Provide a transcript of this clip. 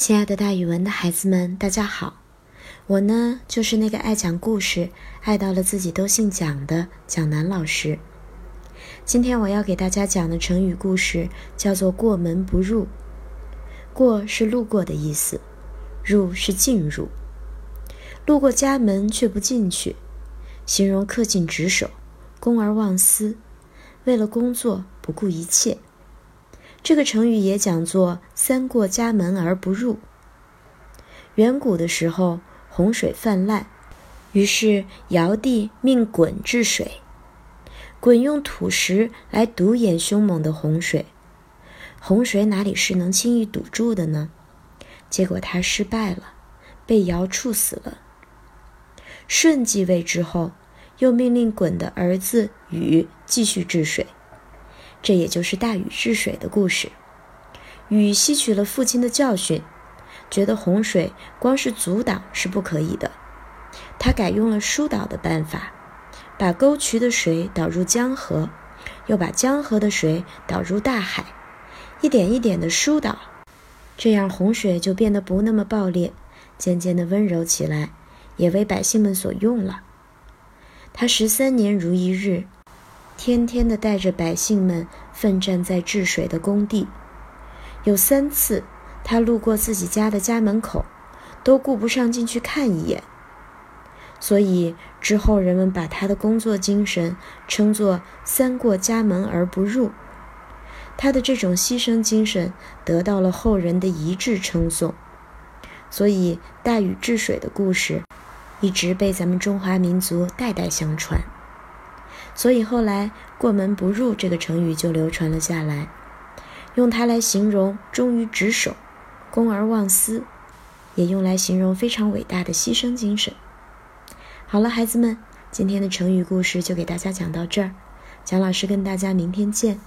亲爱的，大语文的孩子们，大家好！我呢，就是那个爱讲故事、爱到了自己都姓蒋的蒋楠老师。今天我要给大家讲的成语故事叫做“过门不入”。过是路过的意思，入是进入。路过家门却不进去，形容恪尽职守，公而忘私，为了工作不顾一切。这个成语也讲作“三过家门而不入”。远古的时候，洪水泛滥，于是尧帝命鲧治水。鲧用土石来堵掩凶猛的洪水，洪水哪里是能轻易堵住的呢？结果他失败了，被尧处死了。舜继位之后，又命令鲧的儿子禹继续治水。这也就是大禹治水的故事。禹吸取了父亲的教训，觉得洪水光是阻挡是不可以的，他改用了疏导的办法，把沟渠的水导入江河，又把江河的水导入大海，一点一点的疏导，这样洪水就变得不那么暴烈，渐渐的温柔起来，也为百姓们所用了。他十三年如一日。天天的带着百姓们奋战在治水的工地，有三次他路过自己家的家门口，都顾不上进去看一眼。所以之后人们把他的工作精神称作“三过家门而不入”。他的这种牺牲精神得到了后人的一致称颂，所以大禹治水的故事一直被咱们中华民族代代相传。所以后来“过门不入”这个成语就流传了下来，用它来形容忠于职守、公而忘私，也用来形容非常伟大的牺牲精神。好了，孩子们，今天的成语故事就给大家讲到这儿，蒋老师跟大家明天见。